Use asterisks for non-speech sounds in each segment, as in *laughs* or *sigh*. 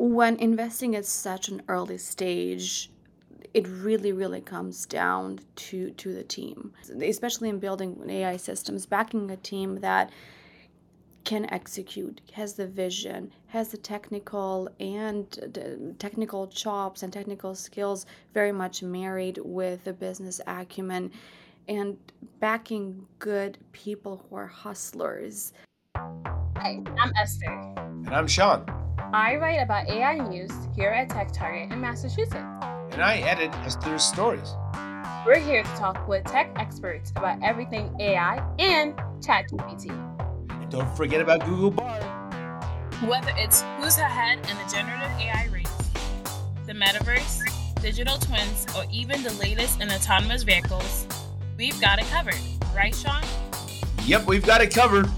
when investing at such an early stage, it really, really comes down to to the team, especially in building AI systems, backing a team that can execute, has the vision, has the technical and the technical chops and technical skills very much married with the business acumen and backing good people who are hustlers. Hi, I'm Esther. And I'm Sean. I write about AI news here at TechTarget in Massachusetts. And I edit Esther's stories. We're here to talk with tech experts about everything AI and ChatGPT. And don't forget about Google Bard. Whether it's who's ahead in the generative AI race, the metaverse, digital twins, or even the latest in autonomous vehicles, we've got it covered. Right, Sean? Yep, we've got it covered.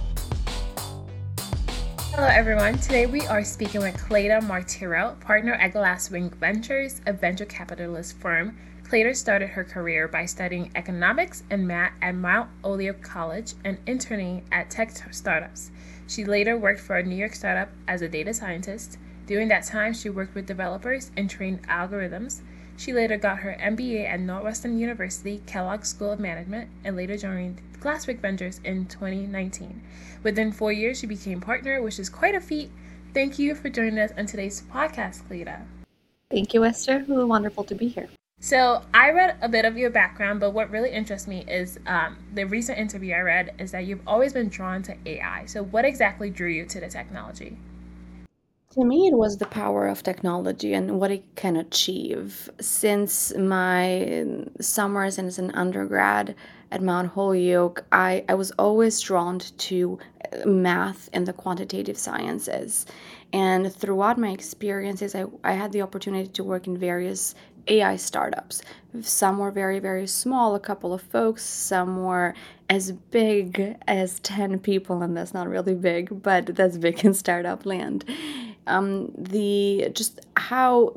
Hello, everyone. Today we are speaking with Kleida Martiro, partner at Glasswing Ventures, a venture capitalist firm. Kleida started her career by studying economics and math at Mount Holyoke College and interning at tech startups. She later worked for a New York startup as a data scientist. During that time, she worked with developers and trained algorithms. She later got her MBA at Northwestern University Kellogg School of Management and later joined Glasswing Ventures in 2019. Within four years, she became partner, which is quite a feat. Thank you for joining us on today's podcast, Kleida. Thank you, Esther. It was wonderful to be here. So I read a bit of your background, but what really interests me is um, the recent interview I read is that you've always been drawn to AI. So what exactly drew you to the technology? To me, it was the power of technology and what it can achieve. Since my summers as an undergrad at Mount Holyoke, I, I was always drawn to uh, math and the quantitative sciences. And throughout my experiences, I, I had the opportunity to work in various AI startups. Some were very, very small, a couple of folks, some were as big as 10 people, and that's not really big, but that's big in startup land um, the just how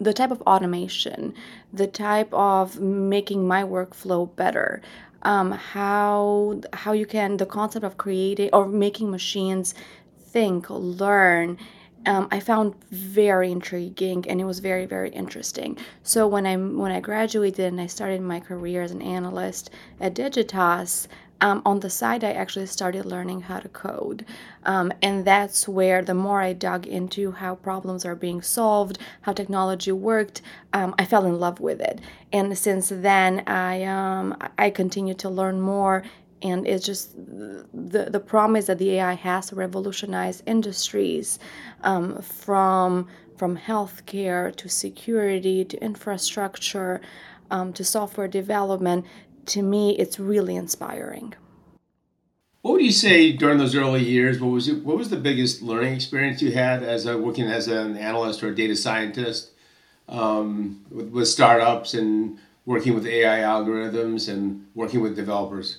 the type of automation, the type of making my workflow better, um, how how you can the concept of creating or making machines think, learn. Um, I found very intriguing and it was very very interesting. So when I when I graduated and I started my career as an analyst at Digitas, um, on the side, I actually started learning how to code. Um, and that's where the more I dug into how problems are being solved, how technology worked, um, I fell in love with it. And since then, I, um, I continue to learn more. And it's just the, the promise that the AI has to revolutionize industries um, from, from healthcare to security to infrastructure um, to software development to me, it's really inspiring. What would you say during those early years? What was it, what was the biggest learning experience you had as a, working as an analyst or a data scientist um, with, with startups and working with AI algorithms and working with developers?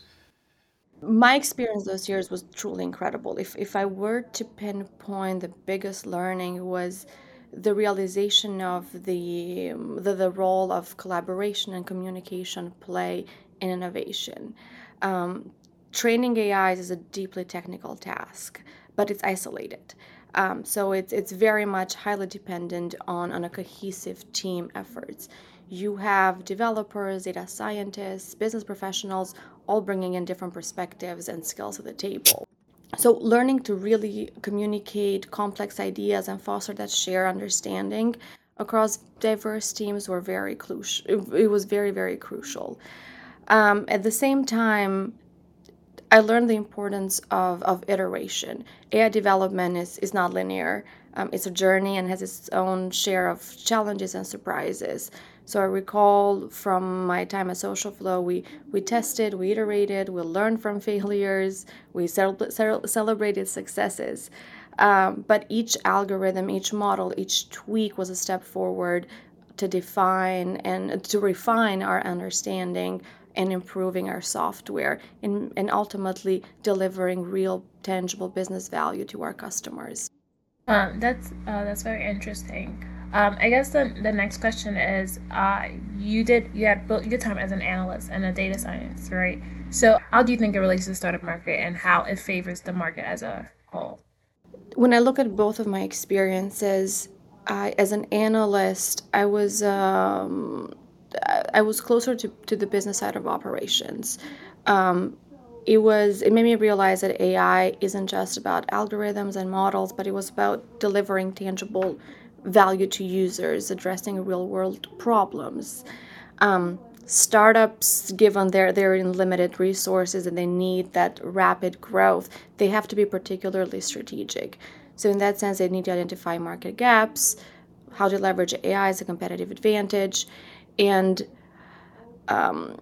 My experience those years was truly incredible. If if I were to pinpoint the biggest learning was the realization of the, the, the role of collaboration and communication play in innovation. Um, training AIs is a deeply technical task, but it's isolated. Um, so it's it's very much highly dependent on, on a cohesive team efforts. You have developers, data scientists, business professionals, all bringing in different perspectives and skills to the table. So learning to really communicate complex ideas and foster that shared understanding across diverse teams were very crucial. It was very very crucial. Um, at the same time, I learned the importance of, of iteration. AI development is, is not linear. Um, it's a journey and has its own share of challenges and surprises. So I recall from my time at Socialflow, we, we tested, we iterated, we learned from failures, we celebrated successes. Um, but each algorithm, each model, each tweak was a step forward to define and to refine our understanding and improving our software and, and ultimately delivering real tangible business value to our customers. Um, that's uh, that's very interesting. Um, I guess the, the next question is uh, you did you had built your time as an analyst and a data science, right? So how do you think it relates to the startup market and how it favors the market as a whole? When I look at both of my experiences, I, as an analyst, I was um, I was closer to, to the business side of operations. Um, it was it made me realize that AI isn't just about algorithms and models, but it was about delivering tangible value to users, addressing real world problems. Um, startups, given their their limited resources and they need that rapid growth, they have to be particularly strategic. So in that sense, they need to identify market gaps, how to leverage AI as a competitive advantage, and um,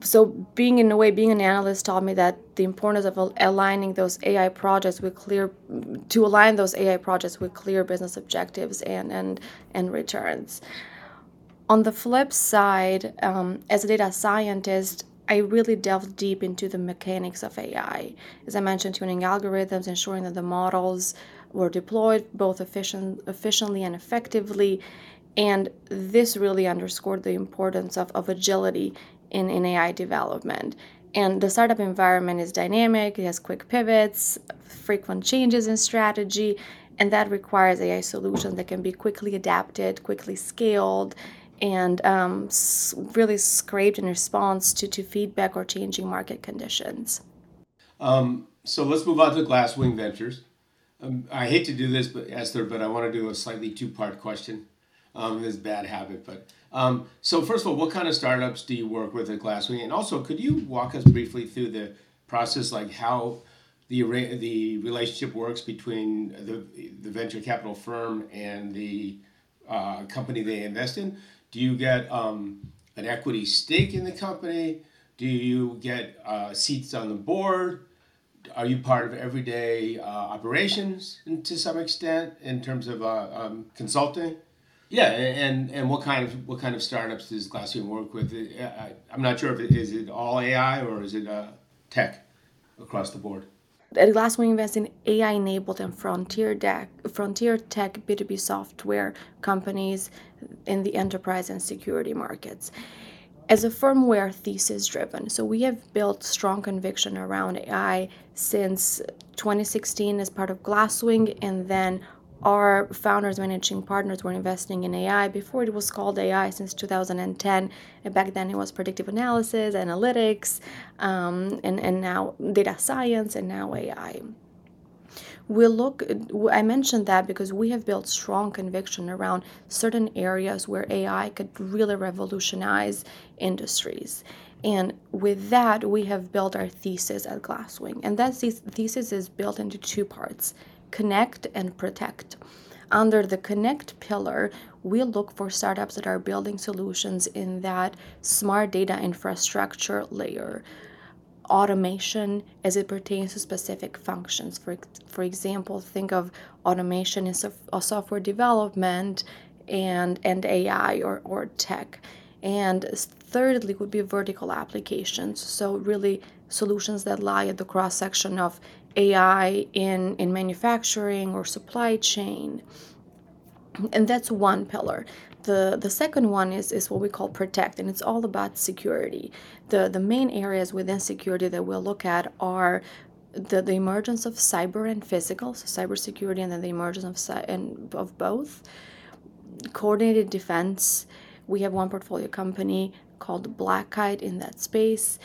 so being in a way being an analyst taught me that the importance of aligning those ai projects with clear to align those ai projects with clear business objectives and and and returns on the flip side um, as a data scientist I really delved deep into the mechanics of AI. As I mentioned, tuning algorithms, ensuring that the models were deployed both efficient, efficiently and effectively. And this really underscored the importance of, of agility in, in AI development. And the startup environment is dynamic, it has quick pivots, frequent changes in strategy, and that requires AI solutions that can be quickly adapted, quickly scaled, and um, really scraped in response to, to feedback or changing market conditions. Um, so let's move on to Glasswing Ventures. Um, I hate to do this, but Esther, but I want to do a slightly two-part question. Um, this bad habit, but um, so first of all, what kind of startups do you work with at Glasswing? And also, could you walk us briefly through the process, like how the the relationship works between the the venture capital firm and the uh, company they invest in? Do you get um, an equity stake in the company? Do you get uh, seats on the board? Are you part of everyday uh, operations to some extent in terms of uh, um, consulting? Yeah, and and what kind of what kind of startups does Glasswing work with? I, am not sure if it is it all AI or is it uh, tech across the board. At Glasswing invests in AI-enabled and frontier tech, frontier tech B2B software companies in the enterprise and security markets. As a firm, we are thesis driven. So we have built strong conviction around AI since 2016 as part of Glasswing and then our founders, managing partners were investing in AI before it was called AI since 2010. And back then it was predictive analysis, analytics, um, and, and now data science, and now AI. We look, I mentioned that because we have built strong conviction around certain areas where AI could really revolutionize industries. And with that, we have built our thesis at Glasswing. And that thesis is built into two parts connect and protect. Under the connect pillar, we look for startups that are building solutions in that smart data infrastructure layer. Automation as it pertains to specific functions. For, for example, think of automation in software development and, and AI or, or tech. And thirdly, would be vertical applications. So, really, solutions that lie at the cross section of AI in, in manufacturing or supply chain. And that's one pillar. The, the second one is, is what we call protect, and it's all about security. The, the main areas within security that we'll look at are the, the emergence of cyber and physical, so cybersecurity, and then the emergence of, and of both. Coordinated defense. We have one portfolio company called Black Kite in that space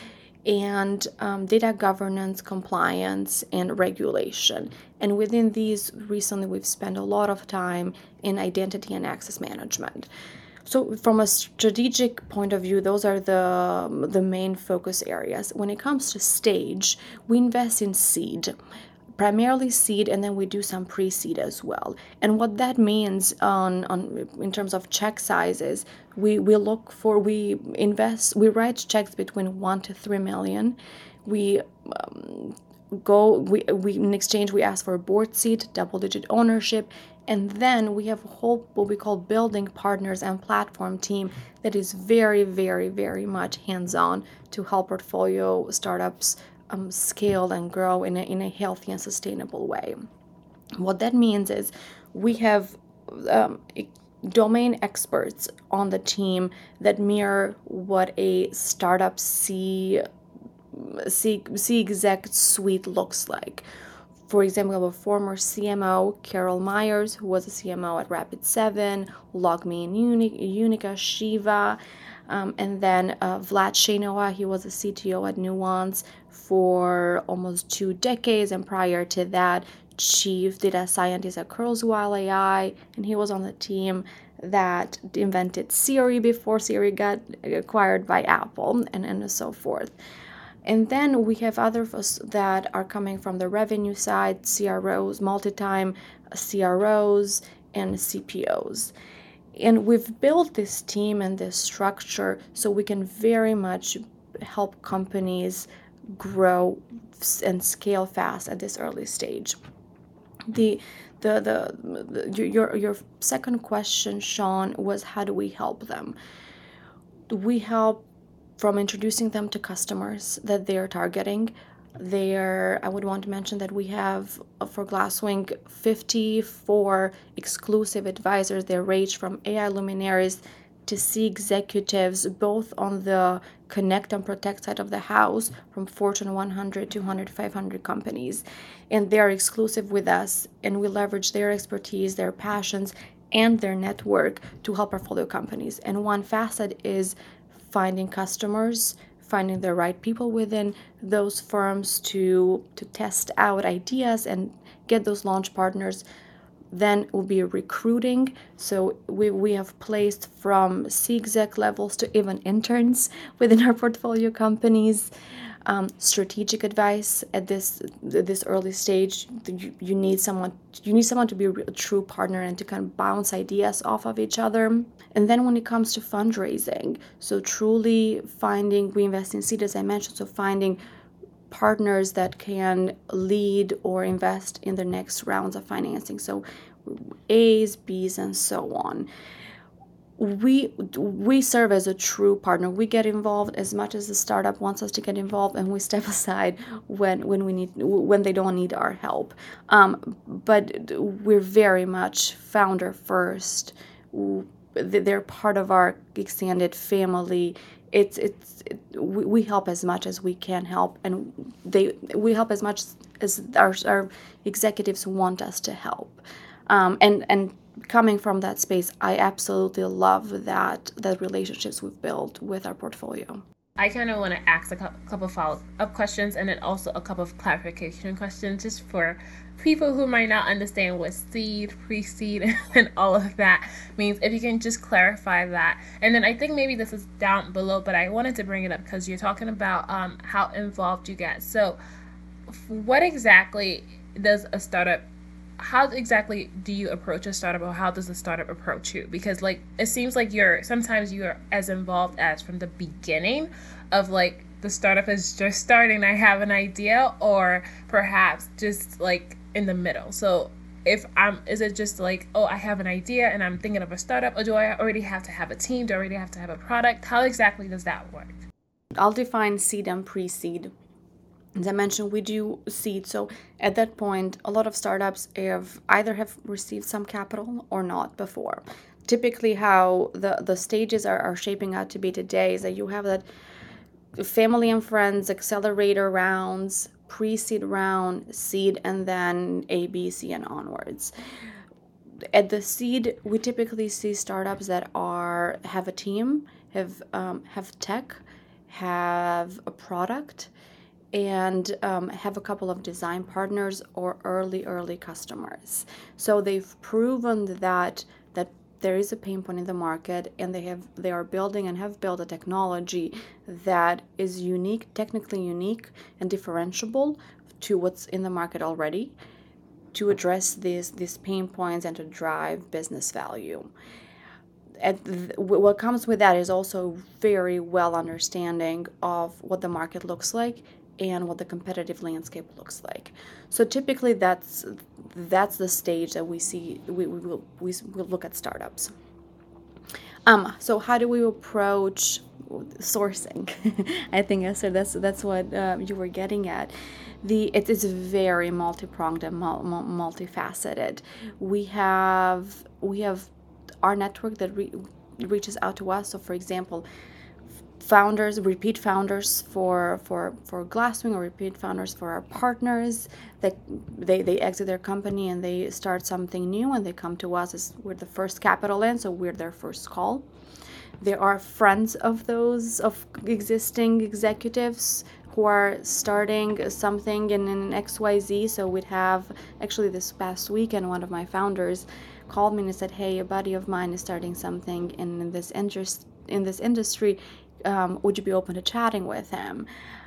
and um, data governance, compliance, and regulation. And within these, recently we've spent a lot of time in identity and access management. So, from a strategic point of view, those are the, the main focus areas. When it comes to stage, we invest in seed primarily seed and then we do some pre-seed as well. And what that means on, on in terms of check sizes we, we look for we invest we write checks between 1 to 3 million. We um, go we, we in exchange we ask for a board seat double digit ownership and then we have a whole what we call building partners and platform team that is very very very much hands-on to help portfolio startups um, scale and grow in a, in a healthy and sustainable way. What that means is we have um, domain experts on the team that mirror what a startup C, C, C exec suite looks like. for example, a former CMO, Carol Meyers, who was a CMO at Rapid7, LogMe and Unica, Shiva, um, and then uh, Vlad Sejnoha, he was a CTO at Nuance for almost two decades, and prior to that, chief data scientist at Kurzweil AI, and he was on the team that invented Siri before Siri got acquired by Apple, and, and so forth. And then we have others that are coming from the revenue side, CROs, multi-time CROs, and CPOs. And we've built this team and this structure so we can very much help companies grow and scale fast at this early stage. The the, the, the your your second question, Sean, was how do we help them? We help from introducing them to customers that they are targeting. There, I would want to mention that we have uh, for Glasswing 54 exclusive advisors. They range from AI luminaries to see executives, both on the connect and protect side of the house, from Fortune 100, 200, 500 companies. And they are exclusive with us, and we leverage their expertise, their passions, and their network to help portfolio companies. And one facet is finding customers, finding the right people within those firms to to test out ideas and get those launch partners then will be recruiting. So we, we have placed from c exec levels to even interns within our portfolio companies. Um, strategic advice at this this early stage you, you need someone you need someone to be a true partner and to kind of bounce ideas off of each other. And then when it comes to fundraising so truly finding we invest in seed as i mentioned so finding partners that can lead or invest in the next rounds of financing so a's b's and so on we we serve as a true partner. We get involved as much as the startup wants us to get involved, and we *laughs* step aside when when we need when they don't need our help. Um, but we're very much founder first. They're part of our extended family. It's it's it, we, we help as much as we can help, and they we help as much as our our executives want us to help. Um, and and coming from that space, I absolutely love that the relationships we've built with our portfolio. I kind of want to ask a couple of follow up questions and then also a couple of clarification questions just for people who might not understand what seed, pre seed, *laughs* and all of that means. If you can just clarify that. And then I think maybe this is down below, but I wanted to bring it up because you're talking about um, how involved you get. So, what exactly does a startup how exactly do you approach a startup or how does a startup approach you? Because like it seems like you're sometimes you're as involved as from the beginning of like the startup is just starting i have an idea or perhaps just like in the middle. So if i'm is it just like oh i have an idea and i'm thinking of a startup or do i already have to have a team? Do i already have to have a product? How exactly does that work? I'll define seed and pre-seed as I mentioned, we do seed. So at that point, a lot of startups have either have received some capital or not before. Typically, how the, the stages are, are shaping out to be today is that you have that family and friends accelerator rounds, pre seed round, seed, and then A, B, C, and onwards. At the seed, we typically see startups that are have a team, have um, have tech, have a product, and um, have a couple of design partners or early early customers. So they've proven that that there is a pain point in the market and they have they are building and have built a technology that is unique technically unique and differentiable to what's in the market already to address these these pain points and to drive business value. And th- what comes with that is also very well understanding of what the market looks like and what the competitive landscape looks like. So typically that's that's the stage that we see we, we will we will look at startups. Um, so how do we approach sourcing? *laughs* I think said that's that's what uh, you were getting at. The it is very multi-pronged and multifaceted. We have we have our network that re- reaches out to us. So for example, founders, repeat founders for for for Glasswing or repeat founders for our partners. That they, they exit their company and they start something new and they come to us as we're the first capital in, so we're their first call. There are friends of those of existing executives who are starting something in an XYZ. So we'd have actually this past weekend one of my founders called me and said, "Hey, a buddy of mine is starting something in this interest in this industry. Um, would you be open to chatting with him?"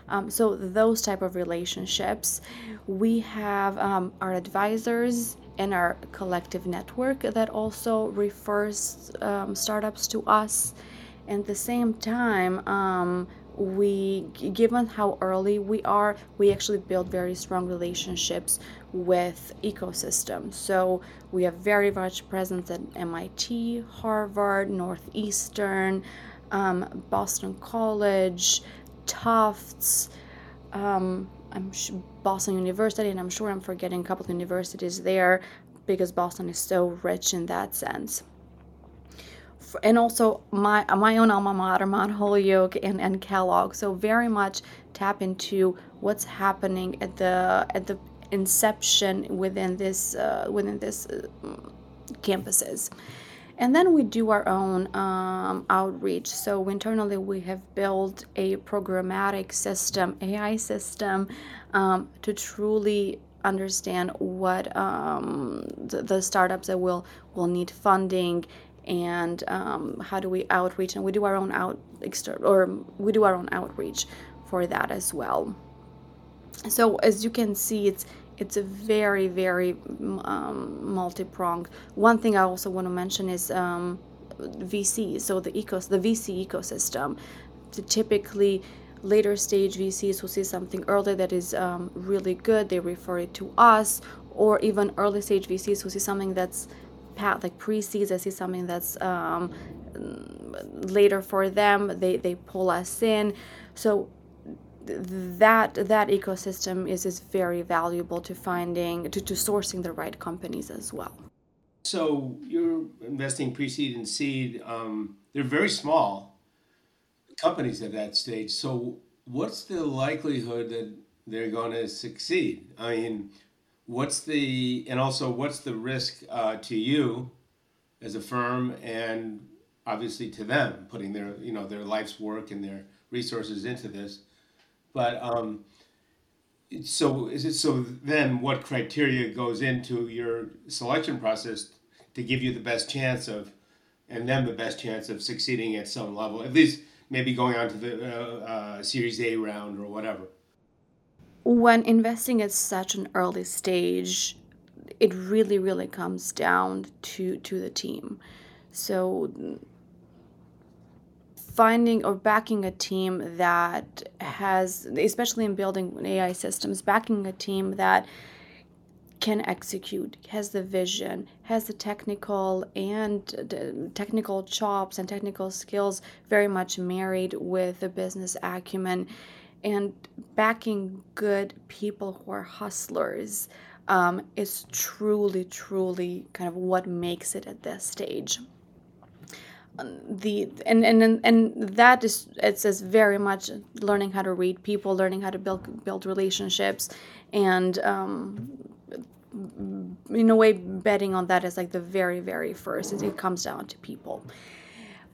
Um, so those type of relationships. We have um, our advisors and our collective network that also refers um, startups to us. and At the same time, um, we given how early we are we actually build very strong relationships with ecosystems so we have very much presence at mit harvard northeastern um, boston college tufts um, i'm sh- boston university and i'm sure i'm forgetting a couple of universities there because boston is so rich in that sense and also my my own alma mater, Mount Holyoke and, and Kellogg. So very much tap into what's happening at the at the inception within this uh, within this uh, campuses. And then we do our own um, outreach. So internally, we have built a programmatic system, AI system, um, to truly understand what um, the, the, startups that will will need funding and um, how do we outreach and we do our own out or we do our own outreach for that as well so as you can see it's it's a very very um, multi-pronged. One thing i also want to mention is um, vc so the ecos the vc ecosystem. So typically later stage vcs will see something early that is um, really good they refer it to us or even early stage vcs will see something that's path like pre-seeds i see something that's um, later for them they they pull us in. So that that ecosystem is is very valuable to finding to, to sourcing the right companies as well. So you're investing pre-seed and seed. Um, they're very small companies at that stage. So what's the likelihood that they're going to succeed? I mean what's the and also what's the risk uh, to you as a firm and obviously to them putting their you know their life's work and their resources into this but um, so is it so then what criteria goes into your selection process to give you the best chance of and them the best chance of succeeding at some level at least maybe going on to the uh, uh, series a round or whatever when investing at such an early stage, it really, really comes down to to the team. So finding or backing a team that has, especially in building AI systems, backing a team that can execute, has the vision, has the technical and the technical chops and technical skills very much married with the business acumen and backing good people who are hustlers um, is truly, truly kind of what makes it at this stage. The and and and that is it's as very much learning how to read people, learning how to build build relationships, and um, in a way, betting on that is like the very very first. It, it comes down to people.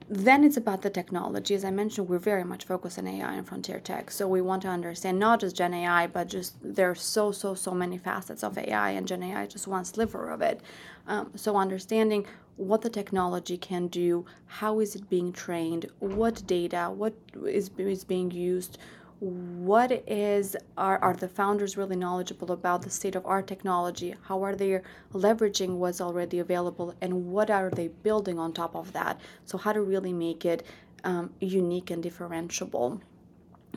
Then it's about the technology. As I mentioned, we're very much focused on AI and frontier tech. So we want to understand not just Gen AI, but just there are so, so, so many facets of AI, and Gen AI is just one sliver of it. Um, so understanding what the technology can do, how is it being trained, what data, what is, is being used, what is are, are the founders really knowledgeable about the state of our technology? How are they leveraging what's already available? And what are they building on top of that? So how to really make it um, unique and differentiable.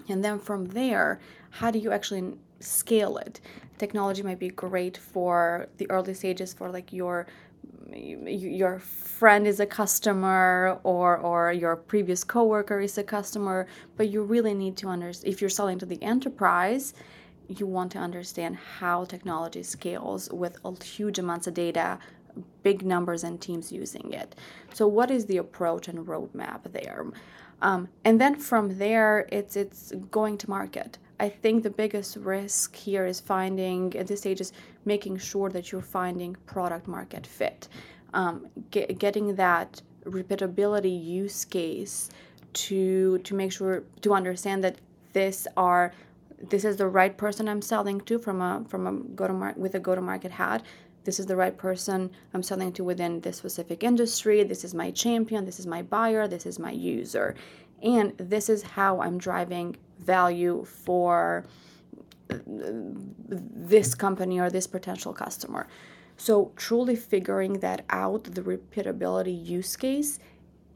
And then from there how do you actually scale it? Technology might be great for the early stages for like your your friend is a customer or or your previous coworker is a customer but you really need to understand if you're selling to the enterprise you want to understand how technology scales with huge amounts of data big numbers and teams using it. So, what is the approach and roadmap there? Um, and then from there, it's it's going to market. I think the biggest risk here is finding at this stage is making sure that you're finding product market fit, um, get, getting that repeatability use case to to make sure to understand that this are this is the right person I'm selling to from a from a go to market with a go to market hat. This is the right person I'm selling to within this specific industry. This is my champion. This is my buyer. This is my user, and this is how I'm driving value for this company or this potential customer. So, truly figuring that out, the repeatability use case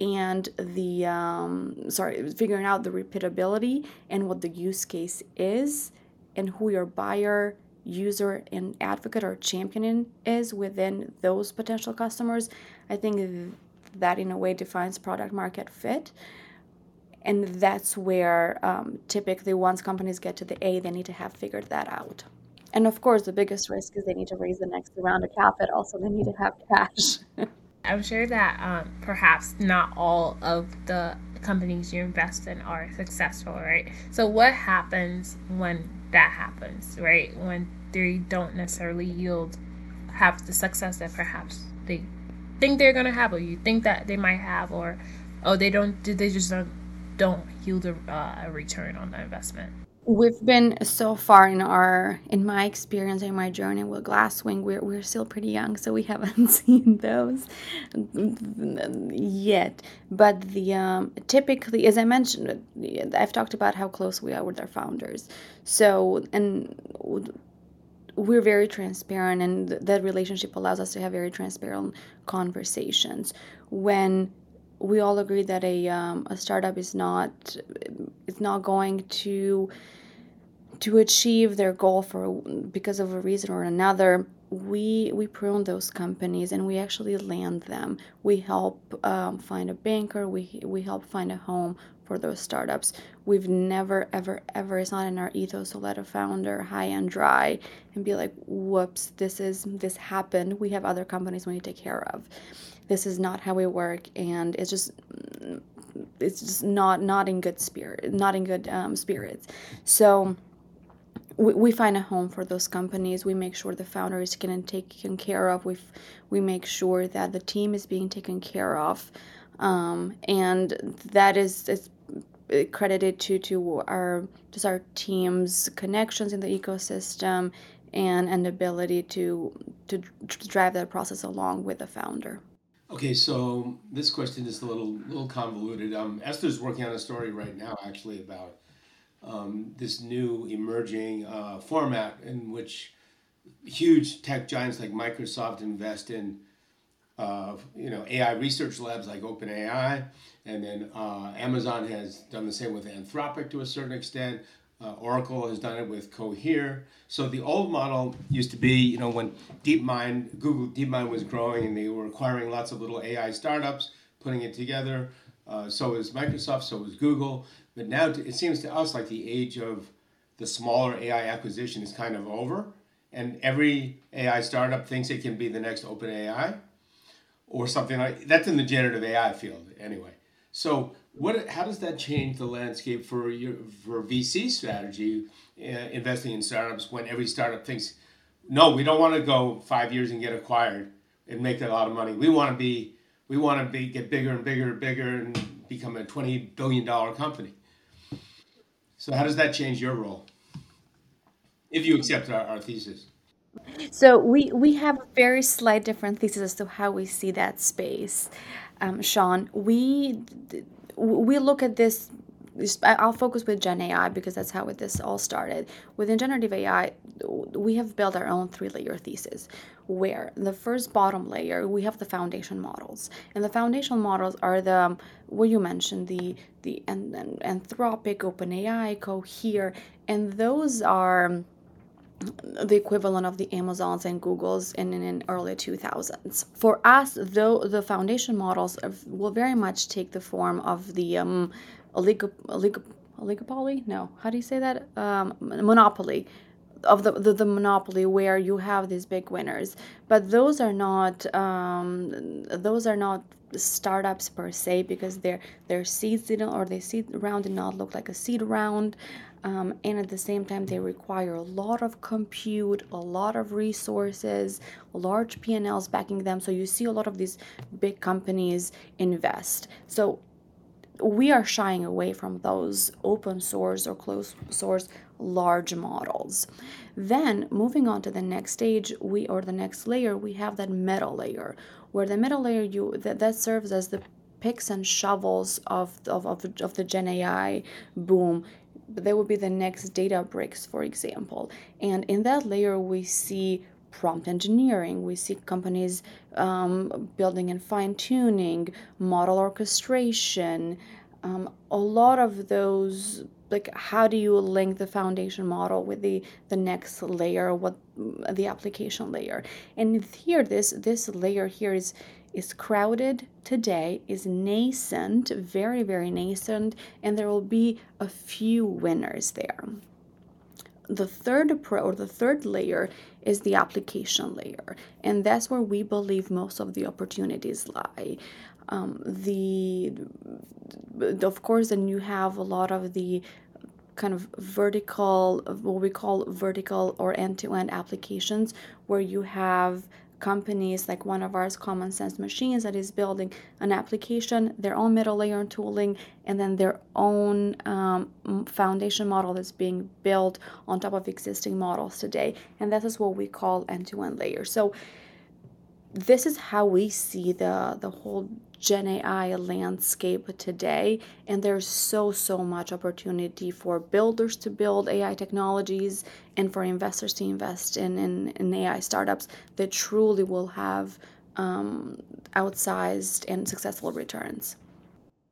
and the um, sorry figuring out the repeatability and what the use case is and who your buyer user and advocate or champion is within those potential customers i think that in a way defines product market fit and that's where um, typically once companies get to the a they need to have figured that out and of course the biggest risk is they need to raise the next round of capital so they need to have cash *laughs* I'm sure that um, perhaps not all of the companies you invest in are successful, right? So, what happens when that happens, right? When they don't necessarily yield, have the success that perhaps they think they're going to have, or you think that they might have, or oh, they don't, they just don't, don't yield a, uh, a return on the investment? we've been so far in our in my experience in my journey with glasswing we're, we're still pretty young so we haven't *laughs* seen those yet. But the um, typically as i mentioned i've talked about how close we are with our founders. So and we're very transparent and that relationship allows us to have very transparent conversations. When we all agree that a, um, a startup is not is not going to to achieve their goal for because of a reason or another. We we prune those companies and we actually land them. We help um, find a banker. We we help find a home for those startups. We've never ever ever it's not in our ethos to let a founder high and dry and be like whoops this is this happened. We have other companies we need to take care of this is not how we work and it's just it's just not not in good spirit not in good um, spirits so we, we find a home for those companies. We make sure the founder is getting taken care of. We we make sure that the team is being taken care of, um, and that is, is credited to to our just our team's connections in the ecosystem and an ability to to drive that process along with the founder. Okay, so this question is a little little convoluted. Um, Esther's working on a story right now, actually, about um, this new emerging uh, format in which huge tech giants like Microsoft invest in uh, you know AI research labs like OpenAI, and then uh, Amazon has done the same with Anthropic to a certain extent. Uh, Oracle has done it with Cohere. So the old model used to be, you know, when DeepMind, Google DeepMind was growing and they were acquiring lots of little AI startups, putting it together. Uh, so is Microsoft, so is Google. But now it seems to us like the age of the smaller AI acquisition is kind of over, and every AI startup thinks it can be the next open AI or something like that's in the generative AI field anyway. So what how does that change the landscape for your for VC strategy uh, investing in startups when every startup thinks no, we don't want to go 5 years and get acquired and make a lot of money. We want to be we want to be get bigger and bigger and bigger and become a 20 billion dollar company. So how does that change your role? If you accept our, our thesis. So we we have a very slight different thesis as to how we see that space, um, Sean. We we look at this. I'll focus with Gen AI because that's how this all started. Within generative AI, we have built our own three-layer thesis where the first bottom layer we have the foundation models and the foundation models are the um, what you mentioned the the and, and anthropic openai cohere and those are um, the equivalent of the amazons and googles in in early 2000s for us though the foundation models will very much take the form of the um olig- olig- oligopoly no. How do you say that? Um, monopoly. Of the, the, the monopoly where you have these big winners. But those are not um, those are not startups per se because their their seeds didn't or their seed round did not look like a seed round um, and at the same time they require a lot of compute a lot of resources large p&l's backing them so you see a lot of these big companies invest so we are shying away from those open source or closed source large models. Then moving on to the next stage, we or the next layer, we have that metal layer, where the metal layer you that, that serves as the picks and shovels of, of, of, of the Gen AI boom. They will be the next Databricks, for example. And in that layer, we see prompt engineering. We see companies um, building and fine tuning, model orchestration, um, a lot of those like how do you link the foundation model with the the next layer what the application layer and here this this layer here is is crowded today is nascent very very nascent and there will be a few winners there. The third pro or the third layer is the application layer and that's where we believe most of the opportunities lie. Um, the of course then you have a lot of the kind of vertical what we call vertical or end-to-end applications where you have companies like one of ours common sense machines that is building an application their own middle layer tooling and then their own um, foundation model that's being built on top of existing models today. And that is what we call end-to-end layer. So this is how we see the the whole Gen AI landscape today, and there's so, so much opportunity for builders to build AI technologies and for investors to invest in, in, in AI startups that truly will have um, outsized and successful returns.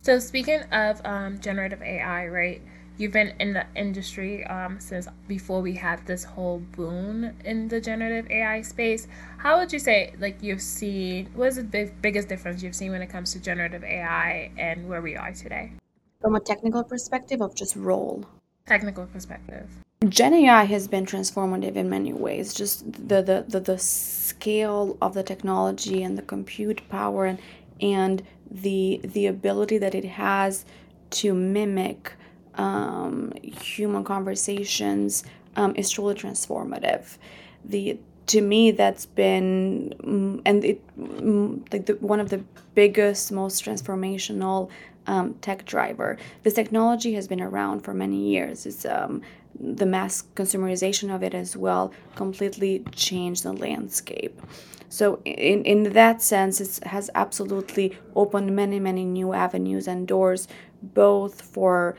So, speaking of um, generative AI, right? You've been in the industry um, since before we had this whole boom in the generative AI space. How would you say, like, you've seen, what is the big, biggest difference you've seen when it comes to generative AI and where we are today? From a technical perspective of just role? Technical perspective. Gen AI has been transformative in many ways. Just the, the, the, the scale of the technology and the compute power and, and the, the ability that it has to mimic um, human conversations um, is truly transformative. The to me that's been mm, and it mm, like the, one of the biggest most transformational um, tech driver. This technology has been around for many years. It's um, the mass consumerization of it as well completely changed the landscape. So in, in that sense it has absolutely opened many many new avenues and doors both for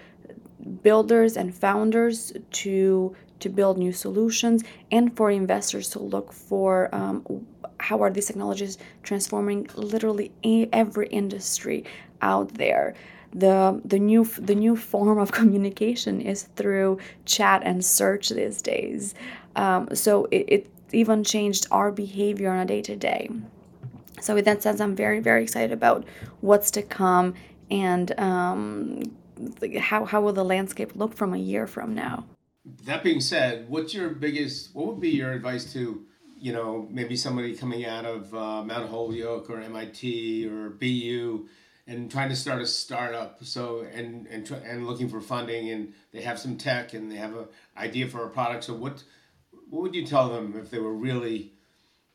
builders and founders to to build new solutions and for investors to look for um, how are these technologies transforming literally every industry out there. The the new the new form of *laughs* communication is through chat and search these days. Um, so it, it even changed our behavior on a day to day so in that sense i'm very very excited about what's to come and um, how how will the landscape look from a year from now? That being said, what's your biggest? What would be your advice to you know maybe somebody coming out of uh, Mount Holyoke or MIT or BU and trying to start a startup? So and and and looking for funding and they have some tech and they have an idea for a product. So what what would you tell them if they were really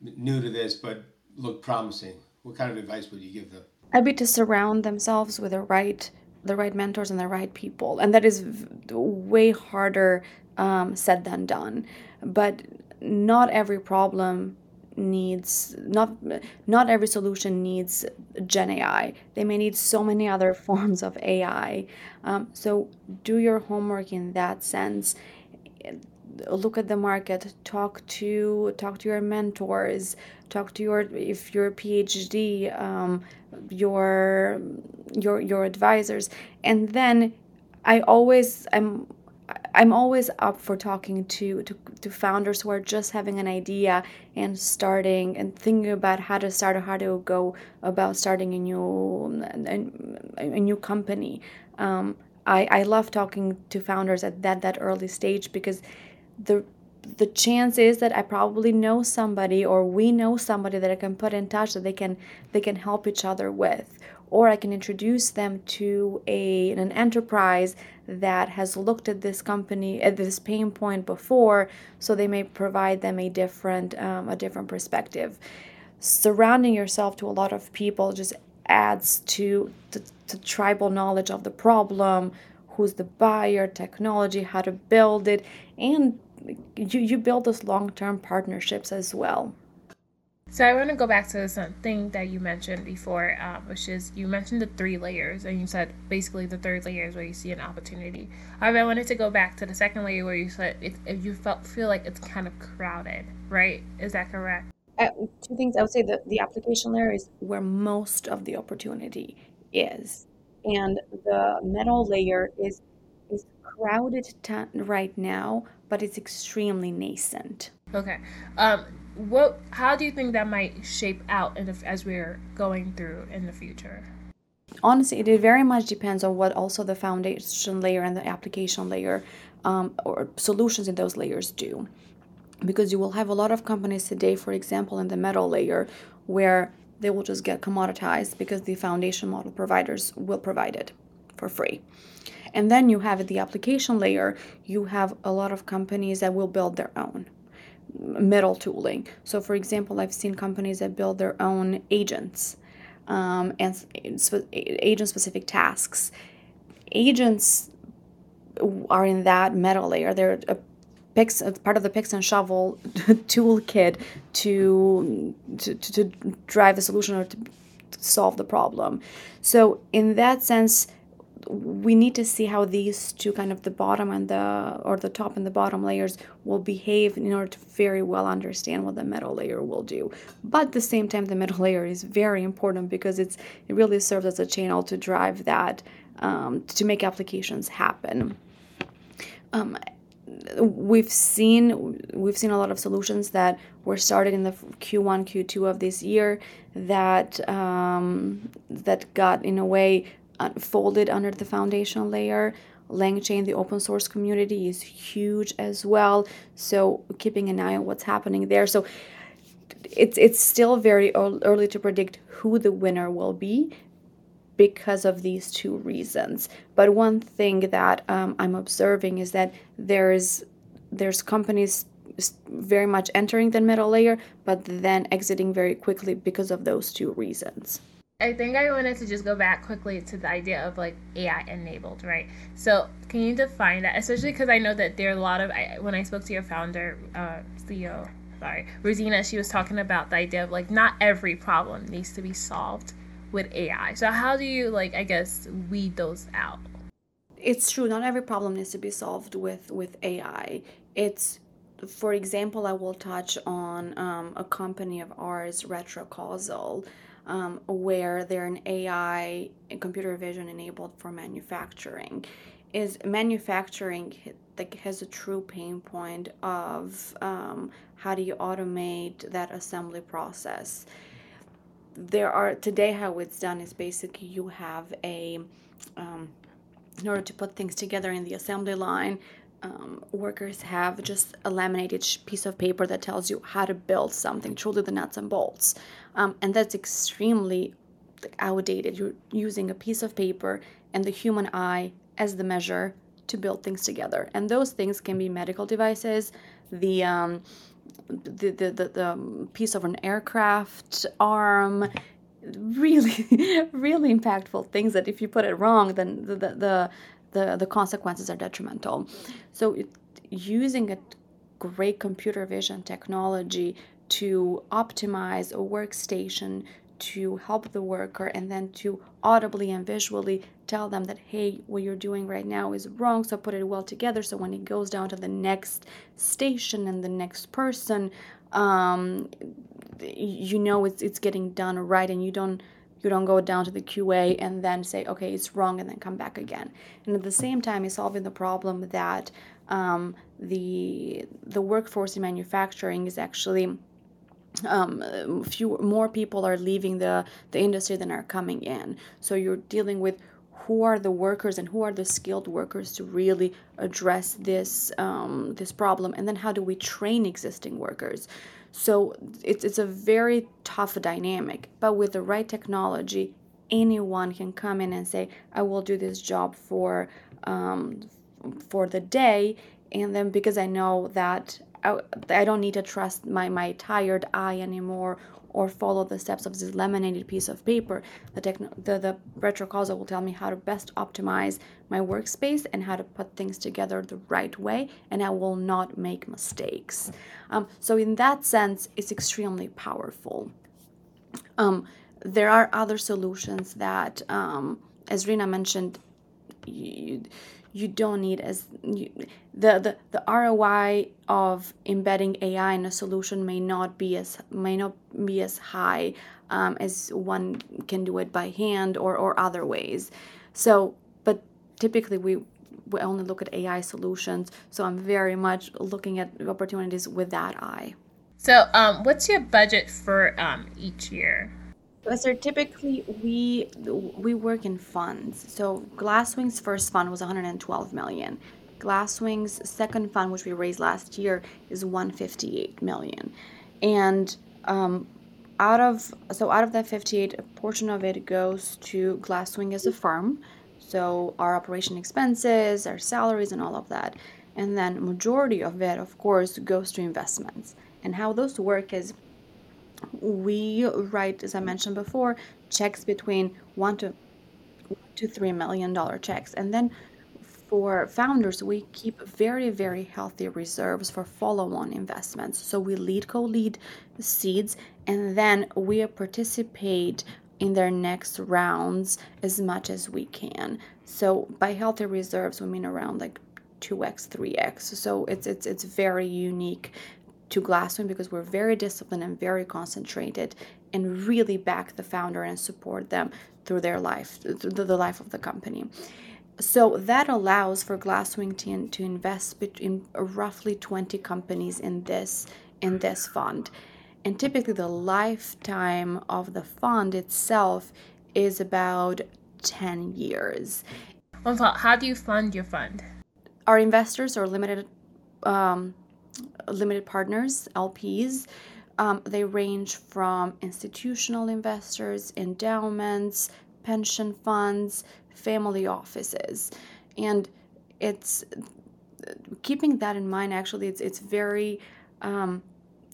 new to this but look promising? What kind of advice would you give them? I'd be to surround themselves with the right the right mentors and the right people. And that is way harder um, said than done. But not every problem needs not not every solution needs gen ai they may need so many other *laughs* forms of ai um, so do your homework in that sense look at the market talk to talk to your mentors talk to your if you're a phd um, your your your advisors. And then i always i'm i'm always up for talking to, to to founders who are just having an idea and starting and thinking about how to start or how to go about starting a new a, a new company. Um, I, I love talking to founders at that that early stage because the the chance is that I probably know somebody or we know somebody that I can put in touch that they can they can help each other with. Or I can introduce them to a an enterprise that has looked at this company at this pain point before so they may provide them a different um, a different perspective. Surrounding yourself to a lot of people just adds to the tribal knowledge of the problem who's the buyer technology how to build it and you, you build those long-term partnerships as well so I want to go back to something that you mentioned before, um, which is you mentioned the three layers, and you said basically the third layer is where you see an opportunity. However, I wanted to go back to the second layer where you said it, if you felt feel like it's kind of crowded, right? Is that correct? Uh, two things I would say that the application layer is where most of the opportunity is, and the metal layer is is crowded t- right now, but it's extremely nascent. Okay. Um, what? How do you think that might shape out in the, as we're going through in the future? Honestly, it very much depends on what also the foundation layer and the application layer um, or solutions in those layers do. Because you will have a lot of companies today, for example, in the metal layer, where they will just get commoditized because the foundation model providers will provide it for free. And then you have at the application layer, you have a lot of companies that will build their own metal tooling. So, for example, I've seen companies that build their own agents um, and agent specific tasks. Agents are in that metal layer. They're a picks part of the picks and shovel *laughs* toolkit to, to to drive the solution or to solve the problem. So in that sense, we need to see how these two kind of the bottom and the or the top and the bottom layers will behave in order to very well understand what the metal layer will do. But at the same time the middle *laughs* layer is very important because it's it really serves as a channel to drive that um, to make applications happen. Um, we've seen we've seen a lot of solutions that were started in the Q1 Q2 of this year that um, that got in a way folded under the foundation layer. LangChain, the open source community, is huge as well. So keeping an eye on what's happening there. So it's it's still very early to predict who the winner will be because of these two reasons. But one thing that um, I'm observing is that there's there's companies very much entering the middle layer, but then exiting very quickly because of those two reasons. I think I wanted to just go back quickly to the idea of like AI enabled, right? So, can you define that? Especially because I know that there are a lot of I, when I spoke to your founder, uh, CEO, sorry, Rudina, she was talking about the idea of like not every problem needs to be solved with AI. So, how do you like I guess weed those out? It's true. Not every problem needs to be solved with with AI. It's for example, I will touch on um, a company of ours, Retrocausal um, where they're an AI and computer vision enabled for manufacturing. Is manufacturing like has a true pain point of um, how do you automate that assembly process? There are today how it's done is basically you have a um, in order to put things together in the assembly line, um, workers have just a laminated piece of paper that tells you how to build something, truly the nuts and bolts. Um, and that's extremely outdated. You're using a piece of paper and the human eye as the measure to build things together. And those things can be medical devices, the um, the, the, the, the piece of an aircraft arm, really, *laughs* really impactful things that if you put it wrong, then the, the, the the, the consequences are detrimental. So it, using a great computer vision technology to optimize a workstation to help the worker and then to audibly and visually tell them that hey what you're doing right now is wrong so put it well together so when it goes down to the next station and the next person um, you know it's, it's getting done right and you don't you don't go down to the QA and then say, okay, it's wrong, and then come back again. And at the same time, you're solving the problem that um, the the workforce in manufacturing is actually um, few more people are leaving the the industry than are coming in. So you're dealing with who are the workers and who are the skilled workers to really address this um, this problem and then how do we train existing workers so it's, it's a very tough dynamic but with the right technology anyone can come in and say i will do this job for um, for the day and then because i know that I, I don't need to trust my, my tired eye anymore or follow the steps of this laminated piece of paper. The, the, the retrocausal will tell me how to best optimize my workspace and how to put things together the right way, and I will not make mistakes. Um, so, in that sense, it's extremely powerful. Um, there are other solutions that, um, as Rudina mentioned, you, you don't need as you, the, the the ROI of embedding AI in a solution may not be as may not be as high um, as one can do it by hand or or other ways. So, but typically we we only look at AI solutions. So I'm very much looking at opportunities with that eye. So, um, what's your budget for um, each year? So typically we we work in funds. So Glasswing's first fund was 112 million. Glasswing's second fund, which we raised last year, is 158 million. And um, out of so out of that 58, a portion of it goes to Glasswing as a firm. So our operation expenses, our salaries, and all of that. And then majority of it, of course, goes to investments. And how those work is we write, as I mentioned before, checks between one to to three million dollar checks, and then for founders, we keep very, very healthy reserves for follow-on investments. So we lead co-lead seeds, and then we participate in their next rounds as much as we can. So by healthy reserves, we mean around like 2x, 3x. So it's it's it's very unique to Glasswing because we're very disciplined and very concentrated and really back the founder and support them through their life, through the life of the company. So that allows for Glasswing to, to invest in roughly 20 companies in this in this fund. And typically the lifetime of the fund itself is about 10 years. How do you fund your fund? Our investors are limited um, limited partners, LPs. Um, they range from institutional investors, endowments, pension funds, family offices. And it's keeping that in mind actually it's it's very um,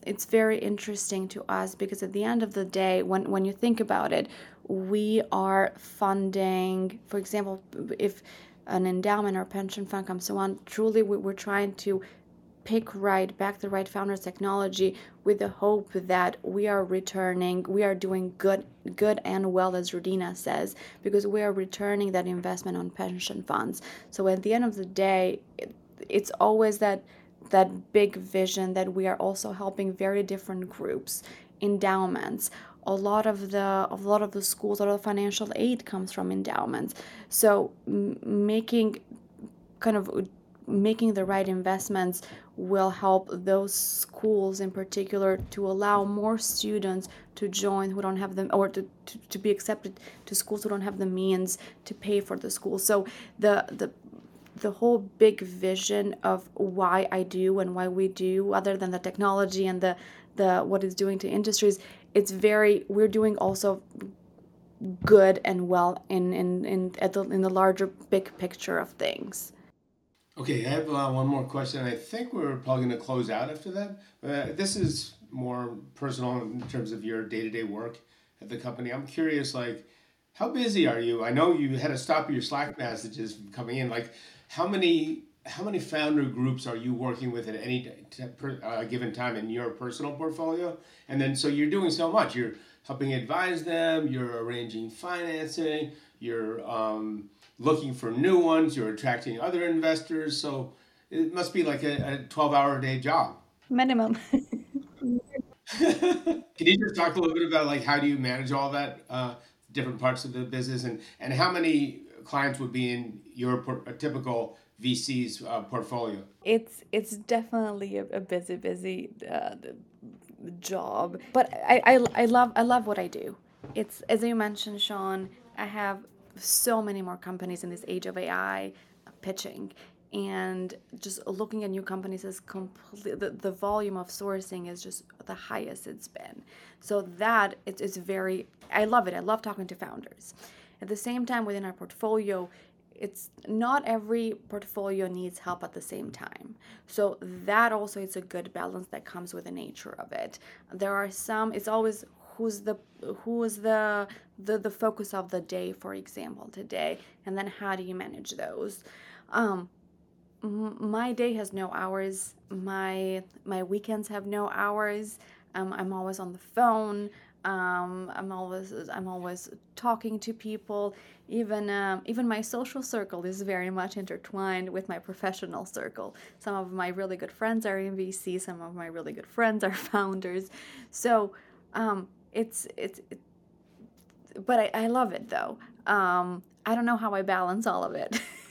it's very interesting to us because at the end of the day when when you think about it we are funding for example if an endowment or pension fund comes one truly we're trying to pick right, back the right founders technology with the hope that we are returning, we are doing good, good and well, as Rudina says, because we are returning that investment on pension funds. So at the end of the day, it, it's always that that big vision that we are also helping very different groups, endowments. A lot of the a lot of the schools, a lot of financial aid comes from endowments. So m- making kind of making the right investments will help those schools in particular to allow more students to join who don't have them or to, to, to be accepted to schools who don't have the means to pay for the school. So the the the whole big vision of why I do and why we do other than the technology and the the what it's doing to industries it's very we're doing also good and well in in in at the in the larger big picture of things Okay, I have uh, one more question. I think we're probably going to close out after that. Uh, this is more personal in terms of your day to day work at the company. I'm curious, like, how busy are you? I know you had to stop your Slack messages from coming in. Like, how many how many founder groups are you working with at any t- per, uh, given time in your personal portfolio? And then, so you're doing so much. You're helping advise them. You're arranging financing. You're um, looking for new ones, you're attracting other investors. So it must be like a, a 12 hour a day job. Minimum. *laughs* Can you just talk a little bit about like how do you manage all that uh, different parts of the business and, and how many clients would be in your por- typical VC's uh, portfolio? It's it's definitely a, a busy busy uh, job, but I, I I love I love what I do. It's as you mentioned, Shaun. I have so many more companies in this age of AI pitching. And just looking at new companies is complete the, the volume of sourcing is just the highest it's been. So that it's, it's very i love it. I love talking to founders. At the same time within our portfolio it's not every portfolio needs help at the same time. So that also is a good balance that comes with the nature of it. There are some it's always who's the who is the the, the focus of the day for example today and then how do you manage those um, my day has no hours. My my weekends have no hours. Um, I'm always on the phone. Um, I'm always I'm always talking to people. Even um, even my social circle is very much intertwined with my professional circle. Some of my really good friends are in VC. Some of my really good friends are *laughs* founders. So um, it's it's. It, but I, I love it though. Um, I don't know how I balance all of it. *laughs*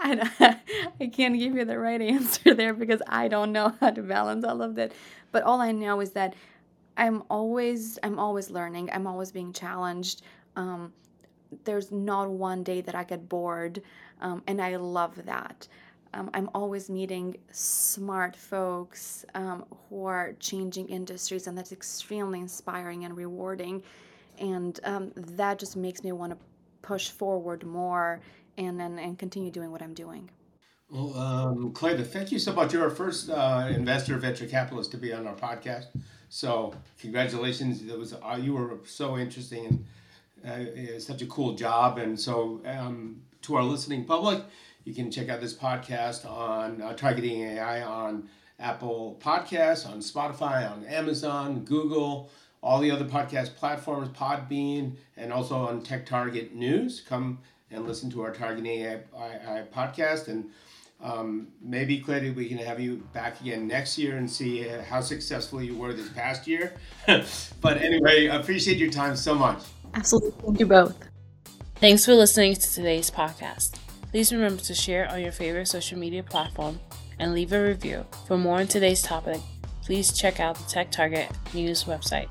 I, *laughs* I can't give you the right answer there because I don't know how to balance all of that. But all I know is that I'm always I'm always learning. I'm always being challenged. Um, there's not one day that I get bored, um, and I love that. Um, I'm always meeting smart folks um, who are changing industries, and that's extremely inspiring and rewarding. And um, that just makes me want to push forward more and, and, and continue doing what I'm doing. Well, um, thank you so much. You're our first uh, investor venture capitalist to be on our podcast. So congratulations. It was uh, you were so interesting and uh, such a cool job. And so um, to our listening public, you can check out this podcast on uh, targeting AI on Apple Podcasts, on Spotify, on Amazon, Google, all the other podcast platforms, Podbean, and also on TechTarget News. Come and listen to our Targeting AI, AI podcast. And um, maybe, Kleida, we can have you back again next year and see uh, how successful you were this past year. *laughs* but anyway, I appreciate your time so much. Absolutely. Thank you both. Thanks for listening to today's podcast. Please remember to share on your favorite social media platform and leave a review. For more on today's topic, please check out the TechTarget News website.